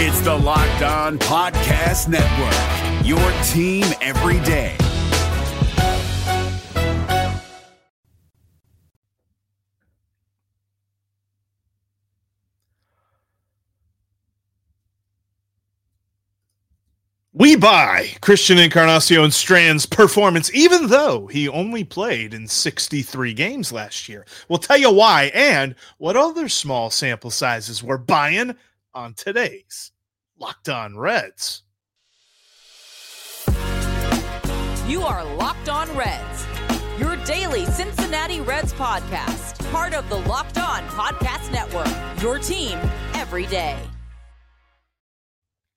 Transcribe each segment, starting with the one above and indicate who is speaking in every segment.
Speaker 1: It's the Locked On Podcast Network, your team every day.
Speaker 2: We buy Christian Encarnacion Strand's performance, even though he only played in 63 games last year. We'll tell you why and what other small sample sizes we're buying on today's Locked On Reds.
Speaker 3: You are Locked On Reds, your daily Cincinnati Reds podcast, part of the Locked On Podcast Network, your team every day.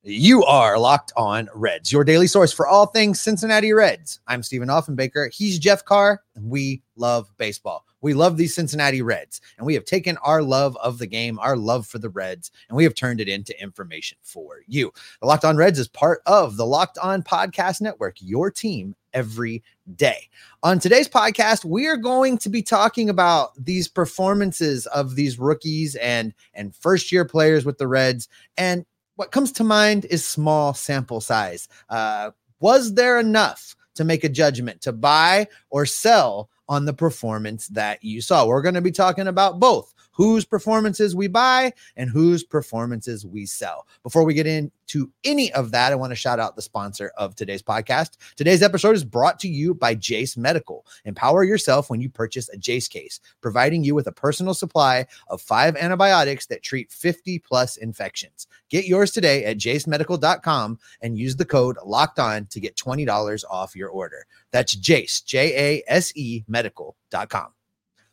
Speaker 4: You are locked on Reds, your daily source for all things Cincinnati Reds. I'm Stephen Offenbaker. He's Jeff Carr, and we love baseball. We love these Cincinnati Reds, and we have taken our love of the game, our love for the Reds, and we have turned it into information for you. The Locked On Reds is part of the Locked On Podcast Network, your team every day. On today's podcast, we are going to be talking about these performances of these rookies and and first year players with the Reds and what comes to mind is small sample size. Uh, was there enough to make a judgment to buy or sell on the performance that you saw? We're going to be talking about both whose performances we buy and whose performances we sell. Before we get into any of that, I want to shout out the sponsor of today's podcast. Today's episode is brought to you by Jase Medical. Empower yourself when you purchase a Jase case, providing you with a personal supply of five antibiotics that treat 50 plus infections. Get yours today at jasemedical.com and use the code locked on to get $20 off your order. That's Jase, J A S E medical.com.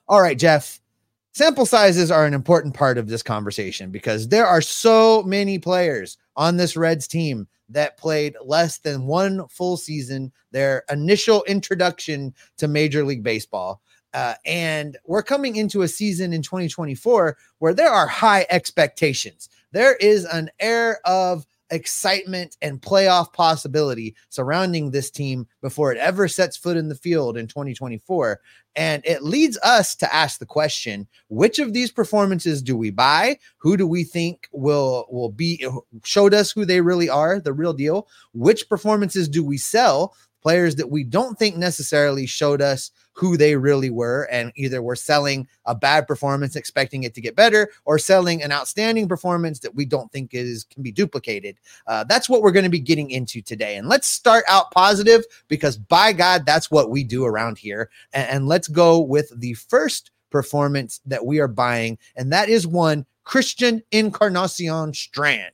Speaker 4: All right, Jeff sample sizes are an important part of this conversation because there are so many players on this Reds team that played less than one full season, their initial introduction to Major League Baseball. Uh, and we're coming into a season in 2024 where there are high expectations. There is an air of excitement and playoff possibility surrounding this team before it ever sets foot in the field in 2024. And it leads us to ask the question, which of these performances do we buy? Who do we think will will be showed us who they really are, the real deal? Which performances do we sell? Players that we don't think necessarily showed us who they really were and either we're selling a bad performance expecting it to get better or selling an outstanding performance that we don't think is can be duplicated. Uh, that's what we're going to be getting into today. And let's start out positive because by god that's what we do around here. And, and let's go with the first performance that we are buying and that is one christian encarnacion strand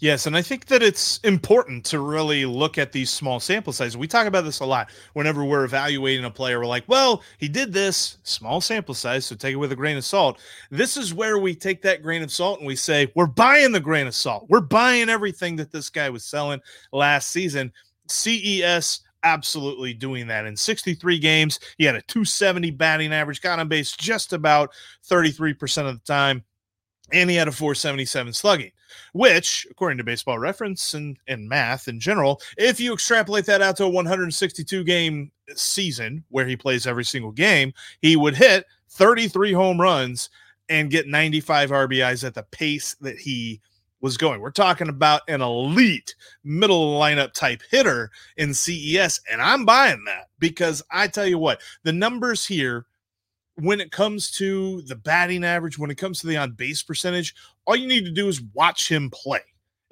Speaker 2: Yes, and I think that it's important to really look at these small sample sizes. We talk about this a lot whenever we're evaluating a player. We're like, well, he did this, small sample size, so take it with a grain of salt. This is where we take that grain of salt and we say, we're buying the grain of salt. We're buying everything that this guy was selling last season. CES absolutely doing that. In 63 games, he had a 270 batting average, got on base just about 33% of the time, and he had a 477 slugging which, according to baseball reference and, and math in general, if you extrapolate that out to a 162 game season where he plays every single game, he would hit 33 home runs and get 95 RBIs at the pace that he was going. We're talking about an elite middle lineup type hitter in CES, and I'm buying that because I tell you what, the numbers here when it comes to the batting average, when it comes to the on base percentage, all you need to do is watch him play.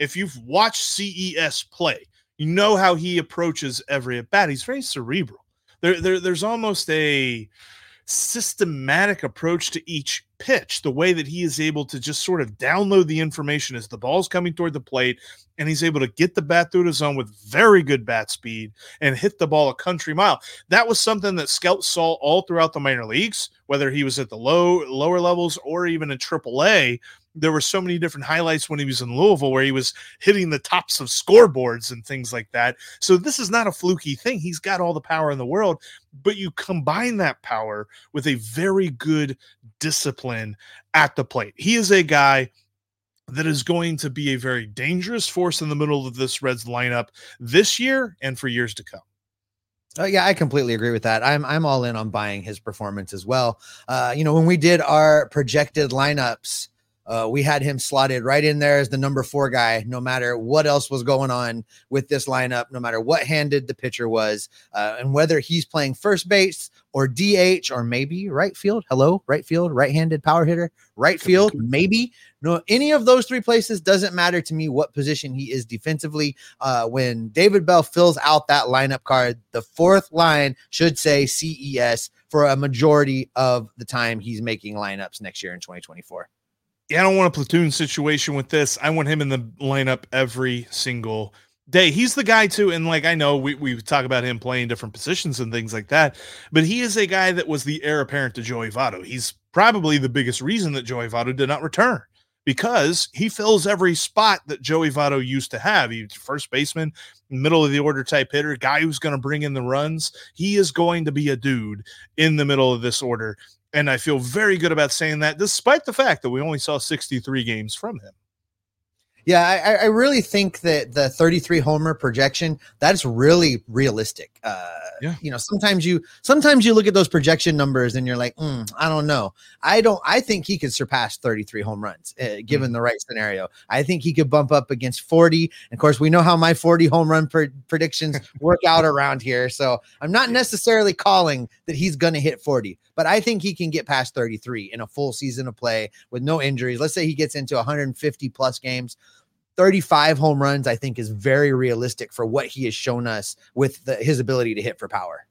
Speaker 2: If you've watched CES play, you know how he approaches every at bat. He's very cerebral. There, there, there's almost a systematic approach to each pitch, the way that he is able to just sort of download the information as the ball's coming toward the plate, and he's able to get the bat through the zone with very good bat speed and hit the ball a country mile. That was something that scouts saw all throughout the minor leagues, whether he was at the low lower levels or even in AAA there were so many different highlights when he was in Louisville where he was hitting the tops of scoreboards and things like that. So this is not a fluky thing. He's got all the power in the world, but you combine that power with a very good discipline at the plate. He is a guy that is going to be a very dangerous force in the middle of this Reds lineup this year and for years to come.
Speaker 4: Uh, yeah, I completely agree with that. I'm I'm all in on buying his performance as well. Uh, you know, when we did our projected lineups Uh, we had him slotted right in there as the number four guy, no matter what else was going on with this lineup, no matter what handed the pitcher was, uh, and whether he's playing first base or DH or maybe right field. Hello, right field, right handed power hitter, right field, maybe. No, any of those three places doesn't matter to me what position he is defensively. Uh, when David Bell fills out that lineup card, the fourth line should say CES for a majority of the time he's making lineups next year in 2024
Speaker 2: yeah, I don't want a platoon situation with this. I want him in the lineup every single day. He's the guy too, and like I know we, we talk about him playing different positions and things like that, but he is a guy that was the heir apparent to Joey Votto. He's probably the biggest reason that Joey Votto did not return because he fills every spot that Joey Votto used to have. He's first baseman, middle of the order type hitter, guy who's going to bring in the runs. He is going to be a dude in the middle of this order. And I feel very good about saying that, despite the fact that we only saw 63 games from him.
Speaker 4: Yeah, I, I, really think that the 33 homer projection that's really realistic. Uh, yeah. You know, sometimes you sometimes you look at those projection numbers and you're like, mm, I don't know. I don't. I think he could surpass 33 home runs uh, given mm. the right scenario. I think he could bump up against 40. And of course, we know how my 40 home run pre- predictions work out around here. So I'm not necessarily calling that he's going to hit 40, but I think he can get past 33 in a full season of play with no injuries. Let's say he gets into 150 plus games 35 home runs, I think, is very realistic for what he has shown us with the, his ability to hit for power.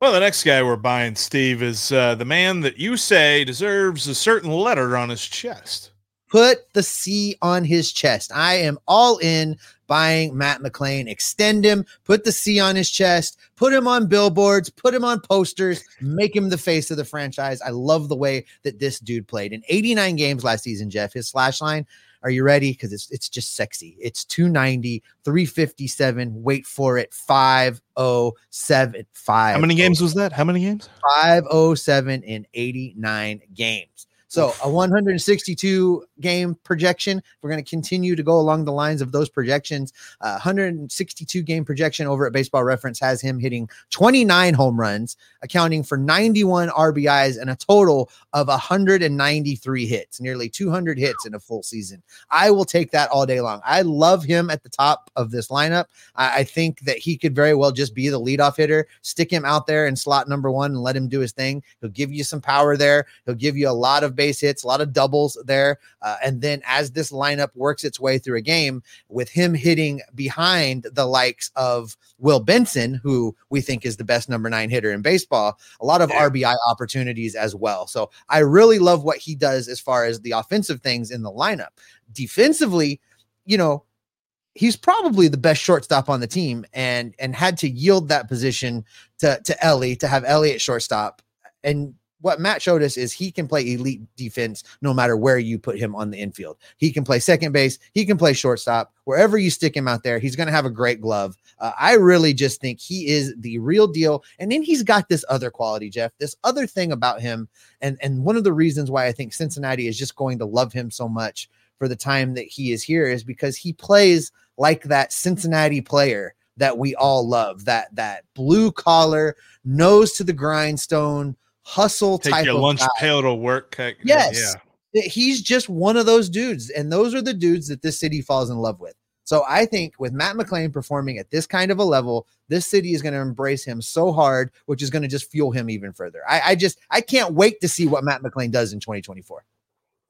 Speaker 2: Well, the next guy we're buying, Steve, is uh, the man that you say deserves a certain letter on his chest.
Speaker 4: Put the C on his chest. I am all in buying Matt McLain. Extend him, put the C on his chest, put him on billboards, put him on posters, make him the face of the franchise. I love the way that this dude played in 89 games last season, Jeff. His slash line are you ready? Because it's it's just sexy. It's 290, 357. Wait for it. 507. Five.
Speaker 2: Oh How many games oh was that? How many games?
Speaker 4: 507 in 89 games. So a 162 game projection. We're going to continue to go along the lines of those projections. Uh, 162 game projection over at Baseball Reference has him hitting 29 home runs, accounting for 91 RBIs and a total of 193 hits, nearly 200 hits in a full season. I will take that all day long. I love him at the top of this lineup. I, I think that he could very well just be the leadoff hitter. Stick him out there in slot number one and let him do his thing. He'll give you some power there. He'll give you a lot of base hits, a lot of doubles there. Uh, and then as this lineup works its way through a game, with him hitting behind the likes of Will Benson, who we think is the best number nine hitter in baseball, a lot of yeah. RBI opportunities as well. So I really love what he does as far as the offensive things in the lineup. Defensively, you know, he's probably the best shortstop on the team and and had to yield that position to to Elly to have Elly at shortstop and what Matt showed us is he can play elite defense no matter where you put him on the infield. He can play second base, he can play shortstop, wherever you stick him out there, he's going to have a great glove. Uh, I really just think he is the real deal. And then he's got this other quality, Jeff, this other thing about him. And, and one of the reasons why I think Cincinnati is just going to love him so much for the time that he is here is because he plays like that Cincinnati player that we all love that that blue collar nose to the grindstone hustle
Speaker 2: Take
Speaker 4: type
Speaker 2: your
Speaker 4: of
Speaker 2: lunch
Speaker 4: guy.
Speaker 2: pail to work.
Speaker 4: Yes. Yeah. He's just one of those dudes. And those are the dudes that this city falls in love with. So I think with Matt McLain performing at this kind of a level, this city is going to embrace him so hard, which is going to just fuel him even further. I, I just I can't wait to see what Matt McLain does in 2024.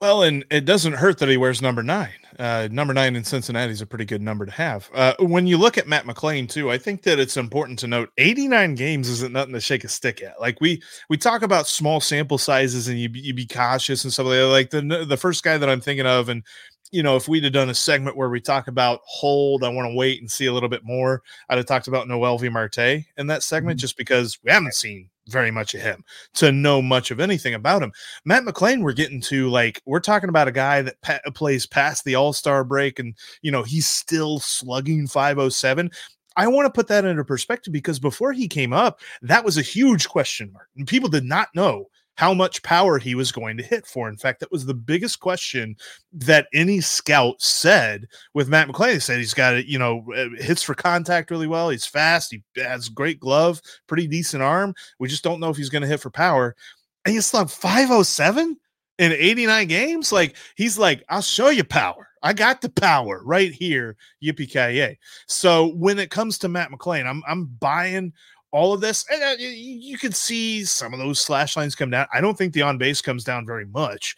Speaker 2: Well, and it doesn't hurt that he wears number nine. Uh, number nine in Cincinnati is a pretty good number to have. Uh, when you look at Matt McLain too, I think that it's important to note 89 games isn't nothing to shake a stick at. Like we we talk about small sample sizes and you you be cautious and stuff like that. Like the the first guy that I'm thinking of, and you know, if we'd have done a segment where we talk about hold, I want to wait and see a little bit more, I'd have talked about Noelvi Marte in that segment mm-hmm. just because we haven't seen very much of him to know much of anything about him. Matt McLain, we're getting to like we're talking about a guy that pa- plays past the All Star break, and you know he's still slugging 507. I want to put that into perspective because before he came up, that was a huge question mark, and people did not know how much power he was going to hit for. In fact, that was the biggest question that any scout said with Matt McLain. They said he's got it, you know, uh, hits for contact really well. He's fast. He has great glove, pretty decent arm. We just don't know if he's going to hit for power. And he slugged 507 in 89 games. Like he's like, I'll show you power. I got the power right here. Yippee ki So when it comes to Matt McLain, I'm I'm buying all of this. And uh, you, you can see some of those slash lines come down. I don't think the on base comes down very much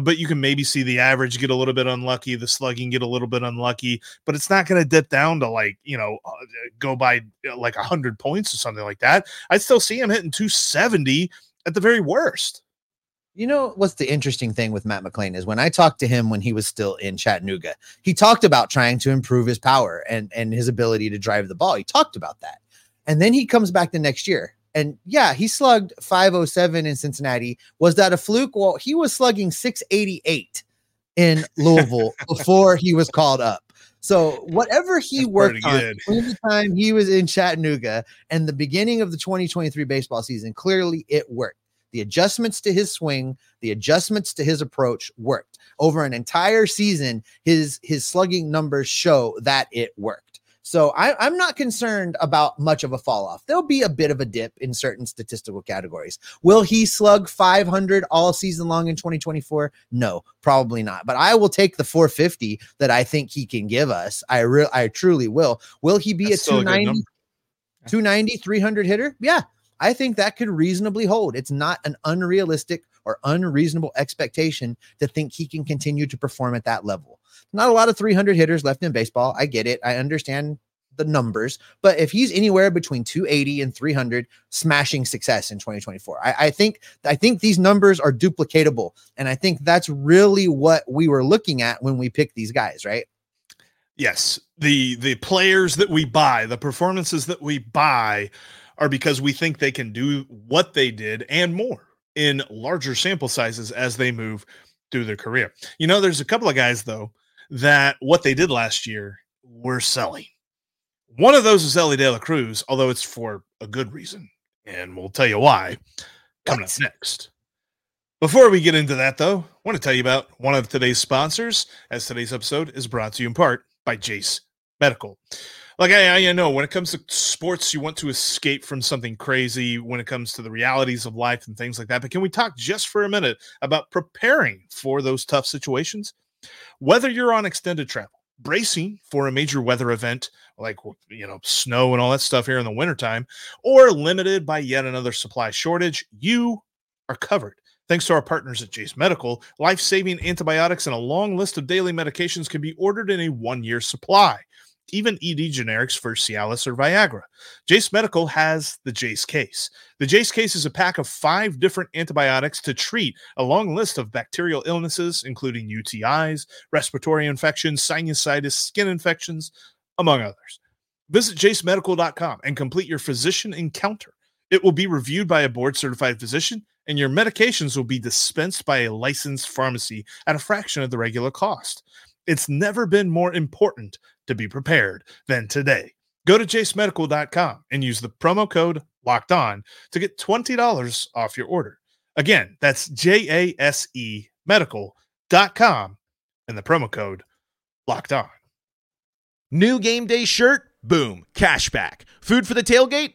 Speaker 2: but you can maybe see the average get a little bit unlucky, the slugging get a little bit unlucky, but it's not going to dip down to like, you know, uh, go by uh, like 100 points or something like that. I still see him hitting 270 at the very worst.
Speaker 4: You know what's the interesting thing with Matt McLain is when I talked to him when he was still in Chattanooga, he talked about trying to improve his power and and his ability to drive the ball. He talked about that. And then he comes back the next year and yeah, he slugged 507 in Cincinnati. Was that a fluke? Well, he was slugging 688 in Louisville before he was called up. So whatever he That's worked on in the time he was in Chattanooga and the beginning of the 2023 baseball season, clearly it worked. The adjustments to his swing, the adjustments to his approach worked. Over an entire season, his his slugging numbers show that it worked. So I, am not concerned about much of a fall off. There'll be a bit of a dip in certain statistical categories. Will he slug 500 all season long in 2024? No, probably not. But I will take the 450 that I think he can give us. I real, I truly will. Will he be That's a 290, a 290, 300 hitter? Yeah, I think that could reasonably hold. It's not an unrealistic or unreasonable expectation to think he can continue to perform at that level. Not a lot of 300 hitters left in baseball. I get it. I understand the numbers, but if he's anywhere between 280 and 300, smashing success in 2024. I, I, think I think these numbers are duplicatable, and I think that's really what we were looking at when we picked these guys, right?
Speaker 2: Yes, the the players that we buy, the performances that we buy, are because we think they can do what they did and more in larger sample sizes as they move through their career. You know, there's a couple of guys though that what they did last year were selling. One of those is Elly De La Cruz, although it's for a good reason, and we'll tell you why coming what? up next. Before we get into that, though, I want to tell you about one of today's sponsors, as today's episode is brought to you in part by Jase Medical. Like I, I know when it comes to sports, you want to escape from something crazy when it comes to the realities of life and things like that. But can we talk just for a minute about preparing for those tough situations? Whether you're on extended travel, bracing for a major weather event like you know snow and all that stuff here in the wintertime or limited by yet another supply shortage you are covered thanks to our partners at jase medical life-saving antibiotics and a long list of daily medications can be ordered in a one-year supply even ED generics for Cialis or Viagra. Jase Medical has the Jase case. The Jase case is a pack of five different antibiotics to treat a long list of bacterial illnesses, including UTIs, respiratory infections, sinusitis, skin infections, among others. Visit jasemedical.com and complete your physician encounter. It will be reviewed by a board certified physician, and your medications will be dispensed by a licensed pharmacy at a fraction of the regular cost. It's never been more important to be prepared than today. Go to jasemedical.com and use the promo code locked on to get $20 off your order. Again, that's J A S E medical.com and the promo code locked on.
Speaker 5: New game day shirt? Boom, cashback. Food for the tailgate?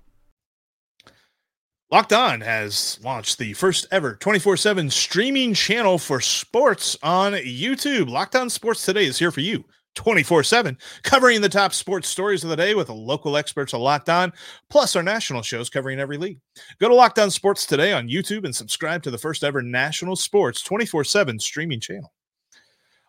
Speaker 2: Locked On has launched the first ever 24 7 streaming channel for sports on YouTube. Locked On Sports Today is here for you 24 7, covering the top sports stories of the day with the local experts of Locked On, plus our national shows covering every league. Go to Locked On Sports Today on YouTube and subscribe to the first ever national sports 24 7 streaming channel.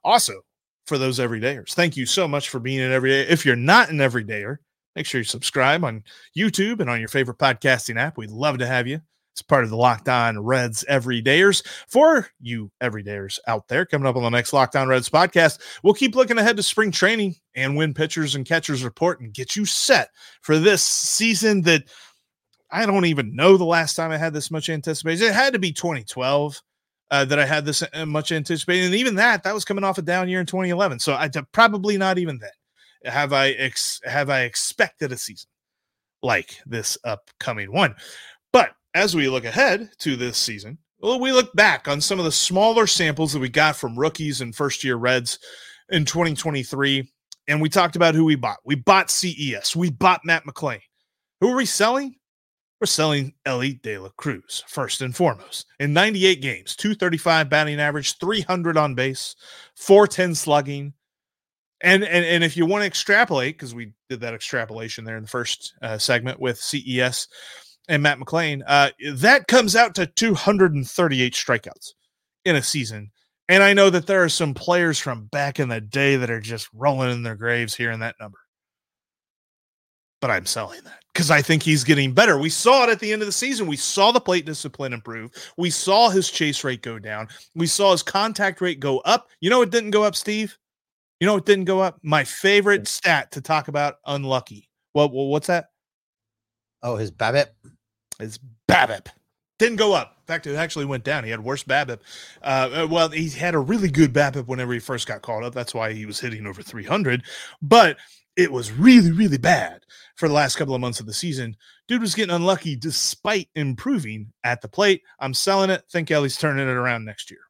Speaker 2: Also, for those everydayers, thank you so much for being an everyday. If you're not an everydayer, Make sure you subscribe on YouTube and on your favorite podcasting app. We'd love to have you. It's part of the Locked On Reds Everydayers. For you everydayers out there, coming up on the next Locked On Reds podcast, we'll keep looking ahead to spring training and win pitchers and catchers report and get you set for this season that I don't even know the last time I had this much anticipation. It had to be 2012. uh, that I had this uh, much anticipated. And even that, that was coming off a down year in 2011. So I probably not even then have I ex- have I expected a season like this upcoming one. But as we look ahead to this season, well, we look back on some of the smaller samples that we got from rookies and first year Reds in 2023. And we talked about who we bought. We bought CES. We bought Matt McLain. Who are we selling? We're selling Elly De La Cruz first and foremost. In 98 games, 235 batting average, 300 on base, 410 slugging. And, and, and if you want to extrapolate, because we did that extrapolation there in the first uh, segment with CES, and Matt McLain, uh, that comes out to 238 strikeouts in a season. And I know that there are some players from back in the day that are just rolling in their graves here in that number. But I'm selling that because I think he's getting better. We saw it at the end of the season. We saw the plate discipline improve. We saw his chase rate go down. We saw his contact rate go up. You know, it didn't go up, Steve. You know, it didn't go up. My favorite stat to talk about unlucky. Well, well what's that?
Speaker 4: Oh, his BABIP.
Speaker 2: His BABIP didn't go up. In fact, it actually went down. He had worse BABIP. Uh, uh, well, he had a really good BABIP whenever he first got called up. That's why he was hitting over 300. But it was really, really bad for the last couple of months of the season. Dude was getting unlucky despite improving at the plate. I'm selling it. Think Elly's turning it around next year.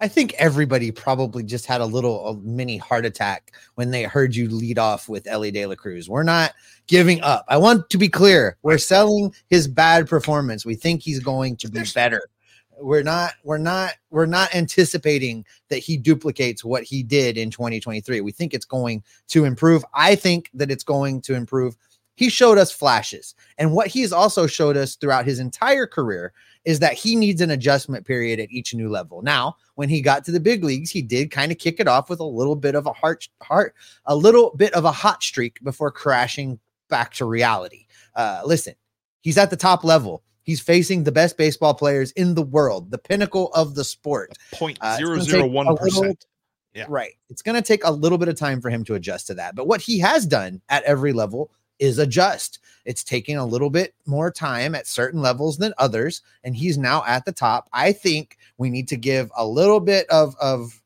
Speaker 4: I think everybody probably just had a little a mini heart attack when they heard you lead off with Elly De La Cruz. We're not giving up. I want to be clear. We're selling his bad performance. We think he's going to be better. We're not we're not we're not anticipating that he duplicates what he did in 2023. We think it's going to improve. I think that it's going to improve he showed us flashes. And what he's also showed us throughout his entire career is that he needs an adjustment period at each new level. Now, when he got to the big leagues, he did kind of kick it off with a little bit of a heart heart a little bit of a hot streak before crashing back to reality. Uh, listen, he's at the top level. He's facing the best baseball players in the world, the pinnacle of the sport.
Speaker 2: Uh, zero zero one percent.
Speaker 4: Yeah. Right. It's going to take a little bit of time for him to adjust to that. But what he has done at every level is adjust. It's taking a little bit more time at certain levels than others, and he's now at the top. I think we need to give a little bit of of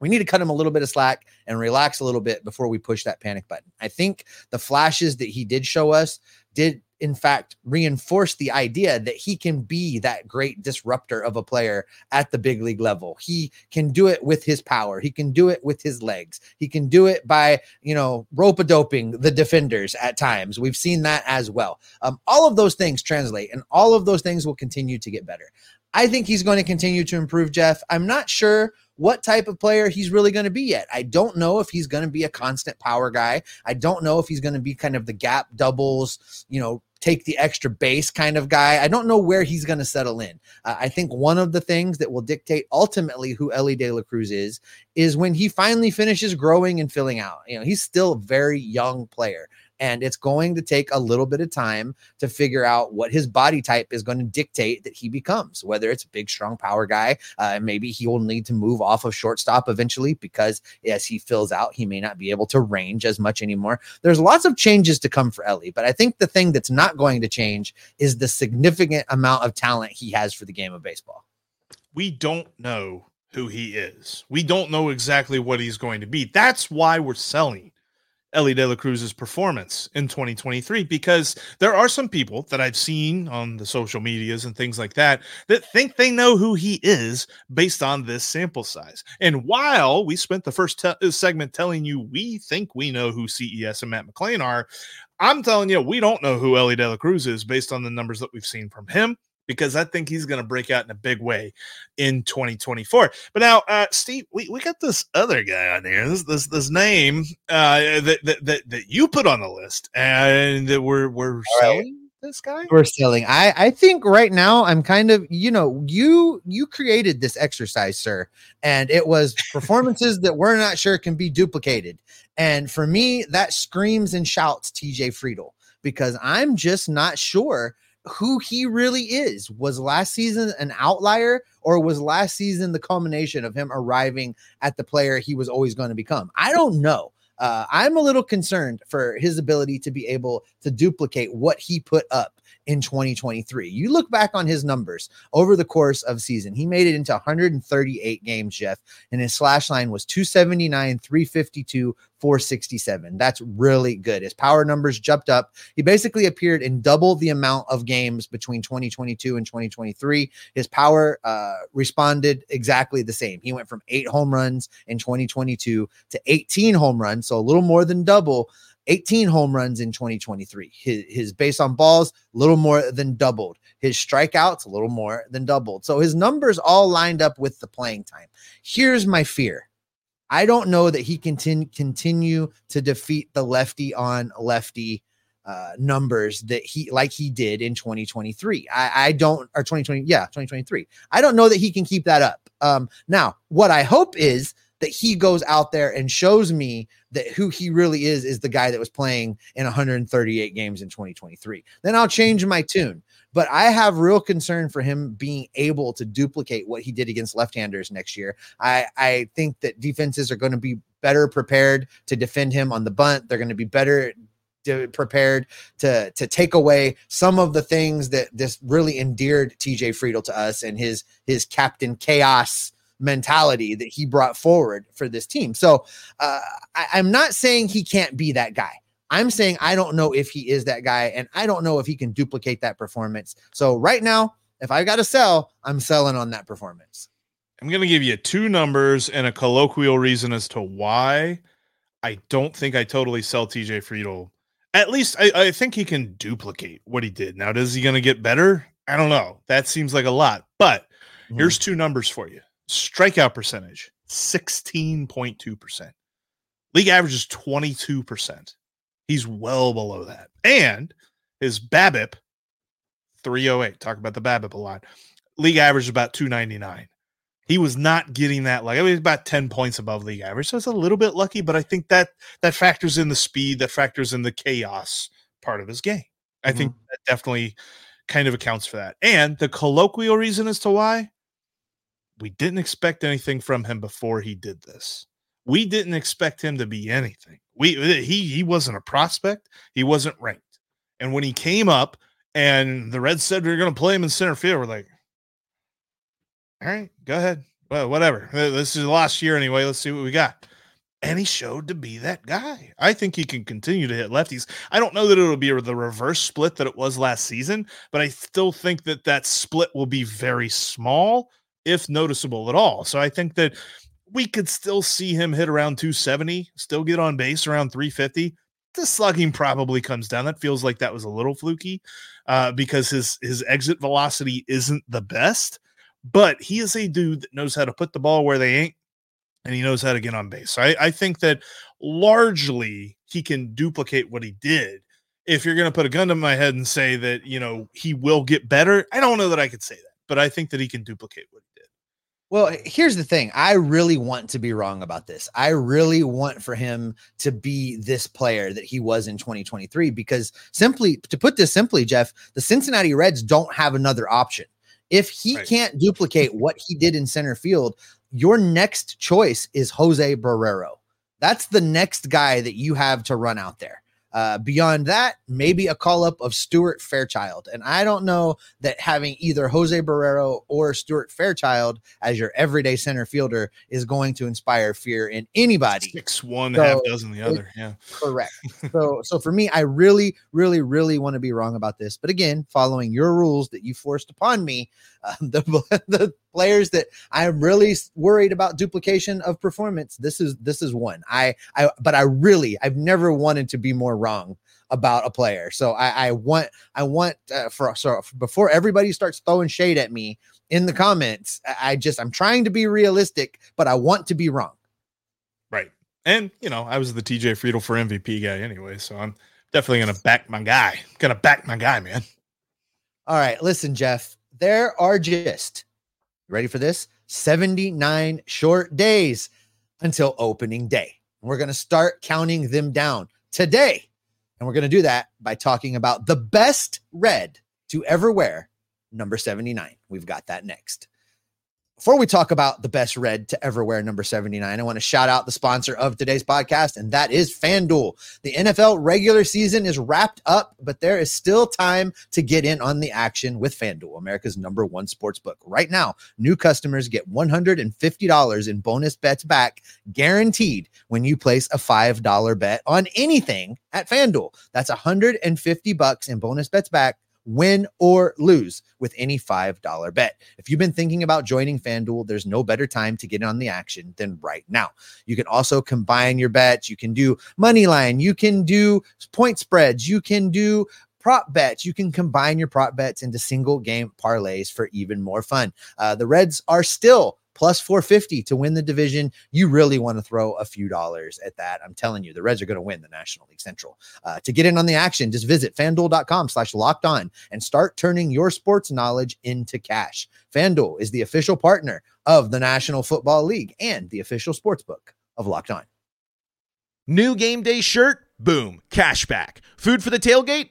Speaker 4: we need to cut him a little bit of slack and relax a little bit before we push that panic button. I think the flashes that he did show us did in fact reinforce the idea that he can be that great disruptor of a player at the big league level. He can do it with his power. He can do it with his legs. He can do it by, you know, rope a doping the defenders at times. We've seen that as well. Um, all of those things translate and all of those things will continue to get better. I think he's going to continue to improve, Jeff. I'm not sure what type of player he's really going to be yet. I don't know if he's going to be a constant power guy. I don't know if he's going to be kind of the gap doubles, you know, take the extra base kind of guy. I don't know where he's going to settle in. Uh, I think one of the things that will dictate ultimately who Elly De La Cruz is is when he finally finishes growing and filling out. You know, he's still a very young player and it's going to take a little bit of time to figure out what his body type is going to dictate that he becomes, whether it's a big, strong power guy. Uh, maybe he will need to move off of shortstop eventually because as he fills out, he may not be able to range as much anymore. There's lots of changes to come for Elly, but I think the thing that's not going to change is the significant amount of talent he has for the game of baseball.
Speaker 2: We don't know who he is. We don't know exactly what he's going to be. That's why we're selling Elly De La Cruz's performance in 2023 because there are some people that I've seen on the social medias and things like that that think they know who he is based on this sample size. And while we spent the first te- uh, segment telling you we think we know who CES and Matt McLain are, I'm telling you we don't know who Elly De La Cruz is based on the numbers that we've seen from him because I think he's going to break out in a big way in 2024. But now, uh, Steve, we, we got this other guy on here, this this this name uh, that, that that that you put on the list, and that we're we're All selling. Right. This guy
Speaker 4: we're selling. I I think right now I'm kind of you know you you created this exercise, sir, and it was performances that we're not sure can be duplicated. And for me, that screams and shouts TJ Friedl because I'm just not sure who he really is. Was last season an outlier or was last season the culmination of him arriving at the player he was always going to become? I don't know. uh, I'm a little concerned for his ability to be able to duplicate what he put up in 2023. You look back on his numbers over the course of season. He made it into 138 games, Jeff, and his slash line was 279, 352, 467. That's really good. His power numbers jumped up. He basically appeared in double the amount of games between 2022 and 2023. His power uh, responded exactly the same. He went from eight home runs in 2022 to 18 home runs, so a little more than double 18 home runs in 2023. His, his base on balls, a little more than doubled. His strikeouts, a little more than doubled. So his numbers all lined up with the playing time. Here's my fear. I don't know that he can continue to defeat the lefty on lefty uh, numbers that he like he did in 2023. I, I don't or 2020, yeah, 2023. I don't know that he can keep that up. Um, now, what I hope is that he goes out there and shows me that who he really is is the guy that was playing in 138 games in 2023. Then I'll change my tune. But I have real concern for him being able to duplicate what he did against left-handers next year. I I think that defenses are going to be better prepared to defend him on the bunt. They're going to be better to, prepared to to take away some of the things that this really endeared TJ Friedl to us and his his captain chaos mentality that he brought forward for this team. So uh, I, I'm not saying he can't be that guy. I'm saying I don't know if he is that guy, and I don't know if he can duplicate that performance. So right now, if I got to sell, I'm selling on that performance.
Speaker 2: I'm going to give you two numbers and a colloquial reason as to why I don't think I totally sell TJ Friedl. At least I, I think he can duplicate what he did. Now, is he going to get better? I don't know. That seems like a lot, but mm-hmm. here's two numbers for you strikeout percentage 16.2%. League average is 22%. He's well below that. And his BABIP 308. Talk about the BABIP a lot. League average is about 299. He was not getting that like I mean about 10 points above league average. So it's a little bit lucky, but I think that that factors in the speed, that factors in the chaos part of his game. I mm-hmm. think that definitely kind of accounts for that. And the colloquial reason as to why we didn't expect anything from him before he did this. We didn't expect him to be anything. We uh, he he wasn't a prospect. He wasn't ranked. And when he came up and the Reds said we are going to play him in center field, we're like, all right, go ahead. Well, whatever. Uh, this is the last year anyway. Let's see what we got. And he showed to be that guy. I think he can continue to hit lefties. I don't know that it'll be the reverse split that it was last season, but I still think that that split will be very small if noticeable at all. So I think that we could still see him hit around 270, still get on base around 350. The slugging probably comes down. That feels like that was a little fluky uh, because his his exit velocity isn't the best, but he is a dude that knows how to put the ball where they ain't, and he knows how to get on base. So I, I think that largely he can duplicate what he did. If you're going to put a gun to my head and say that you know he will get better, I don't know that I could say that, but I think that he can duplicate what
Speaker 4: well, here's the thing. I really want to be wrong about this. I really want for him to be this player that he was in 2023 because simply to put this simply, Jeff, the Cincinnati Reds don't have another option. If he right. can't duplicate what he did in center field, your next choice is Jose Barrero. That's the next guy that you have to run out there. Uh, beyond that, maybe a call up of Stuart Fairchild. And I don't know that having either Jose Barrero or Stuart Fairchild as your everyday center fielder is going to inspire fear in anybody.
Speaker 2: Six one, so half dozen the other. Yeah.
Speaker 4: Correct. so so for me, I really, really, really want to be wrong about this. But again, following your rules that you forced upon me, uh, the, the players that I'm really worried about duplication of performance. This is this is one. I I but I really I've never wanted to be more wrong about a player. So I, I want I want uh, for so before everybody starts throwing shade at me in the comments, I just I'm trying to be realistic, but I want to be wrong.
Speaker 2: Right. And you know, I was the TJ Friedl for MVP guy anyway, so I'm definitely gonna back my guy. Gonna back my guy, man.
Speaker 4: All right, listen, Jeff. There are just ready for this 79 short days until opening day. We're going to start counting them down today. And we're going to do that by talking about the best red to ever wear, number 79. We've got that next. Before we talk about the best red to ever wear number 79, I want to shout out the sponsor of today's podcast, and that is FanDuel. The NFL regular season is wrapped up, but there is still time to get in on the action with FanDuel, America's number one sports book. Right now, new customers get $150 in bonus bets back guaranteed when you place a $5 bet on anything at FanDuel. That's 150 bucks in bonus bets back win or lose with any $5 bet. If you've been thinking about joining FanDuel, there's no better time to get on the action than right now. You can also combine your bets. You can do money line, you can do point spreads, you can do prop bets. You can combine your prop bets into single game parlays for even more fun. Uh, the Reds are still plus 450 to win the division. You really want to throw a few dollars at that. I'm telling you, the Reds are going to win the National League Central. Uh, to get in on the action, just visit fanduel.com slash locked on and start turning your sports knowledge into cash. FanDuel is the official partner of the National Football League and the official sports book of Locked On.
Speaker 5: New game day shirt? Boom. Cashback. Food for the tailgate?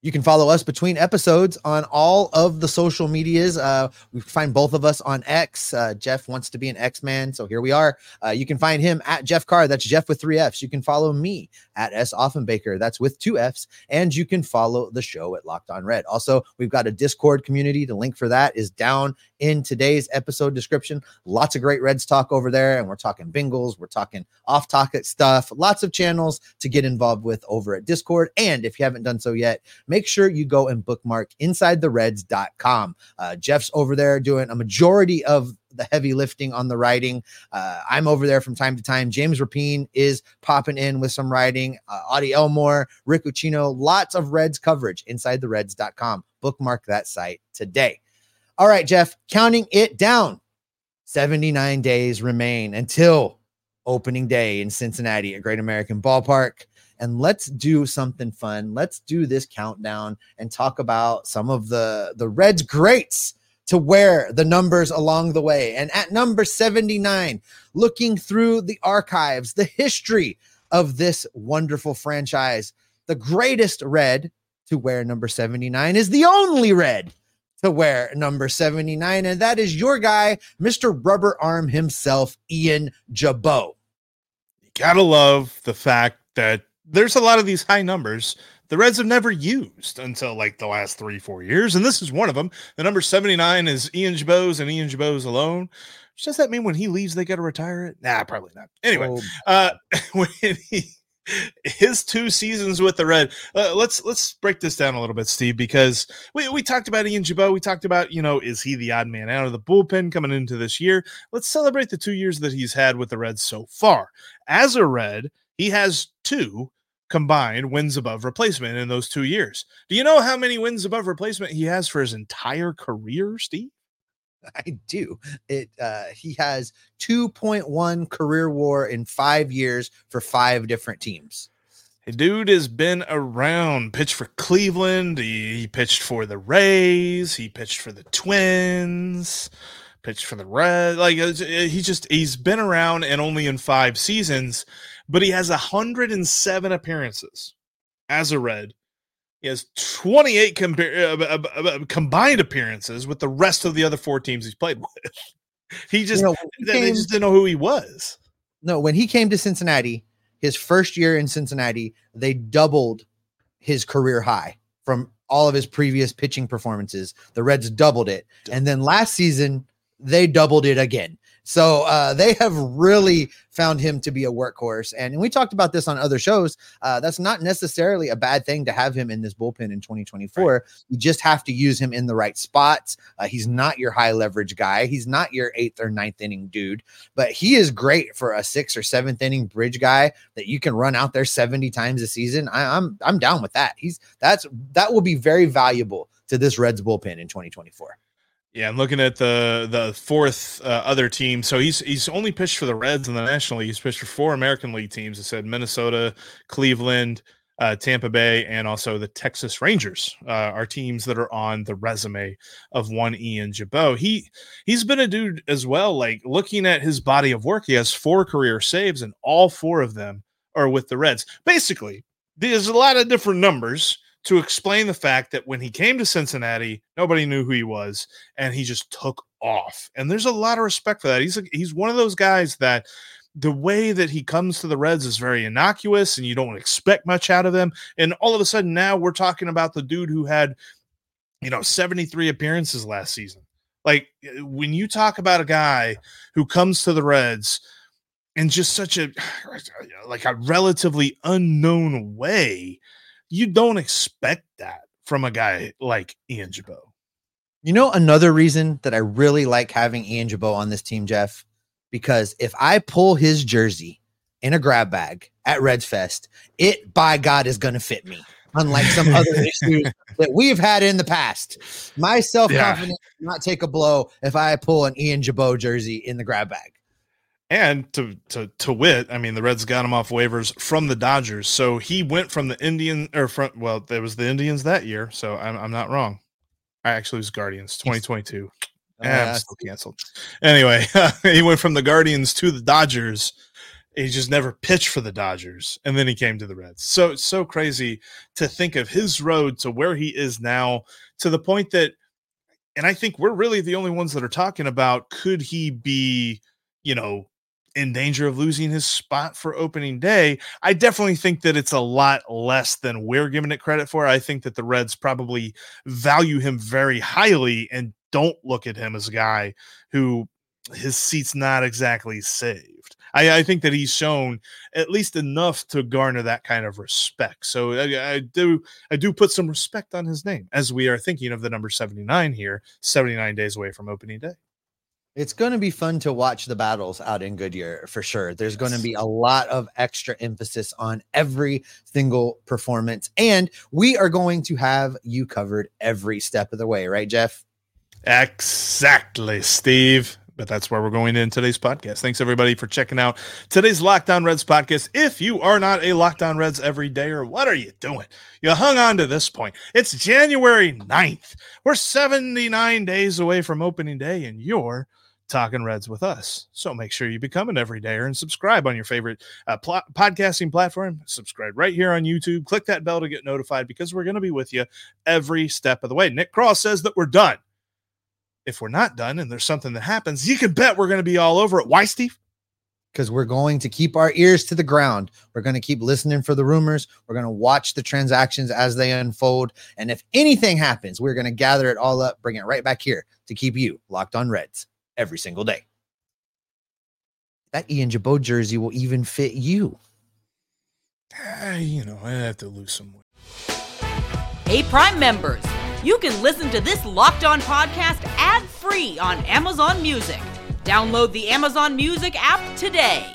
Speaker 4: You can follow us between episodes on all of the social medias. Uh, we find both of us on X. Uh, Jeff wants to be an X man, so here we are. Uh, you can find him at Jeff Carr. That's Jeff with three F's. You can follow me at S Offenbaker. That's with two F's. And you can follow the show at Locked On Red. Also, we've got a Discord community. The link for that is down in today's episode description. Lots of great Reds talk over there, and we're talking Bengals. We're talking off topic stuff. Lots of channels to get involved with over at Discord. And if you haven't done so yet, make sure you go and bookmark insidethereds.com. Uh, Jeff's over there doing a majority of the heavy lifting on the writing. Uh, I'm over there from time to time. James Rapine is popping in with some writing. Uh, Audie Elmore, Rick Ucchino, lots of Reds coverage. InsideTheReds.com. Bookmark that site today. All right, Jeff, counting it down. 79 days remain until opening day in Cincinnati at Great American Ballpark and let's do something fun. Let's do this countdown and talk about some of the the Reds greats to wear the numbers along the way. And at number 79, looking through the archives, the history of this wonderful franchise, the greatest red to wear number 79 is the only red to wear number 79 and that is your guy, Mr. Rubber Arm himself, Ian Gibaut.
Speaker 2: You gotta love the fact that there's a lot of these high numbers the Reds have never used until like the last three, four years. And this is one of them. The number 79 is Ian Gibaut's and Ian Gibaut's alone. Does that mean when he leaves, they got to retire it? Nah, probably not. Anyway, oh. uh, when he, his two seasons with the Red. Uh, let's let's break this down a little bit, Steve, because we, we talked about Ian Gibaut. We talked about you know is he the odd man out of the bullpen coming into this year? Let's celebrate the two years that he's had with the Reds so far. As a Red, he has two combined wins above replacement in those two years. Do you know how many wins above replacement he has for his entire career, Steve?
Speaker 4: I do. It uh he has 2.1 career war in 5 years for 5 different teams.
Speaker 2: Hey, dude has been around, pitched for Cleveland, he, he pitched for the Rays, he pitched for the Twins, pitched for the Red. Like uh, he just he's been around and only in 5 seasons but he has 107 appearances as a Red. He has 28 compa- uh, uh, uh, combined appearances with the rest of the other four teams he's played with. He just, you know, he they, came, they just didn't know who he was.
Speaker 4: No, when he came to Cincinnati, his first year in Cincinnati, they doubled his career high from all of his previous pitching performances. The Reds doubled it. And then last season, they doubled it again. So uh, they have really found him to be a workhorse. And, and we talked about this on other shows. Uh, that's not necessarily a bad thing to have him in this bullpen in 2024. Right. You just have to use him in the right spots. Uh, he's not your high leverage guy. He's not your eighth or ninth inning dude, but he is great for a sixth or seventh inning bridge guy that you can run out there 70 times a season. I, I'm I'm down with that. He's that's that will be very valuable to this Reds bullpen in 2024.
Speaker 2: Yeah, I'm looking at the the fourth uh, other team. So he's he's only pitched for the Reds in the National League. He's pitched for four American League teams. It said Minnesota, Cleveland, uh, Tampa Bay, and also the Texas Rangers uh, are teams that are on the resume of one Ian Gibaut. He he's been a dude as well. Like looking at his body of work, he has four career saves, and all four of them are with the Reds. Basically, there's a lot of different numbers to explain the fact that when he came to Cincinnati, nobody knew who he was, and he just took off. And there's a lot of respect for that. He's a, he's one of those guys that the way that he comes to the Reds is very innocuous, and you don't expect much out of him. And all of a sudden, now we're talking about the dude who had, you know, 73 appearances last season. Like eh, when you talk about a guy who comes to the Reds in just such a like a relatively unknown way you don't expect that from a guy like Ian Gibaut.
Speaker 4: You know, another reason that I really like having Ian Gibaut on this team, Jeff, because if I pull his jersey in a grab bag at Reds Fest, it by God is going to fit me. Unlike some other issues that we've had in the past, my self confidence yeah. not take a blow if I pull an Ian Gibaut jersey in the grab bag.
Speaker 2: And to to to wit, I mean, the Reds got him off waivers from the Dodgers, so he went from the Indian or from well, there was the Indians that year, so I'm I'm not wrong. I actually was Guardians 2022. Uh, I'm still canceled. Anyway, he went from the Guardians to the Dodgers. He just never pitched for the Dodgers, and then he came to the Reds. So it's so crazy to think of his road to where he is now, to the point that, and I think we're really the only ones that are talking about could he be, you know, in danger of losing his spot for opening day. I definitely think that it's a lot less than we're giving it credit for. I think that the Reds probably value him very highly and don't look at him as a guy who his seat's not exactly saved. I, I think that he's shown at least enough to garner that kind of respect. So I, I do I do put some respect on his name as we are thinking of the number 79 here, 79 days away from opening day.
Speaker 4: It's going to be fun to watch the battles out in Goodyear for sure. There's going to be a lot of extra emphasis on every single performance. And we are going to have you covered every step of the way, right, Jeff?
Speaker 2: Exactly, Steve. But that's where we're going in today's podcast. Thanks everybody for checking out today's Locked On Reds podcast. If you are not a Locked On Reds every day, or what are you doing? You hung on to this point. It's January 9th. We're 79 days away from opening day, and you're talking Reds with us. So make sure you become an everydayer and subscribe on your favorite uh, pl- podcasting platform. Subscribe right here on YouTube. Click that bell to get notified because we're going to be with you every step of the way. Nick Krall says that we're done. If we're not done and there's something that happens, you can bet we're going to be all over it. Why, Steve?
Speaker 4: Because we're going to keep our ears to the ground. We're going to keep listening for the rumors. We're going to watch the transactions as they unfold. And if anything happens, we're going to gather it all up, bring it right back here to keep you locked on Reds every single day. That Ian Gibaut jersey will even fit you.
Speaker 2: Uh, you know, I have to lose some weight.
Speaker 3: Hey, Prime members, you can listen to this locked on podcast ad free on Amazon Music. Download the Amazon Music app today.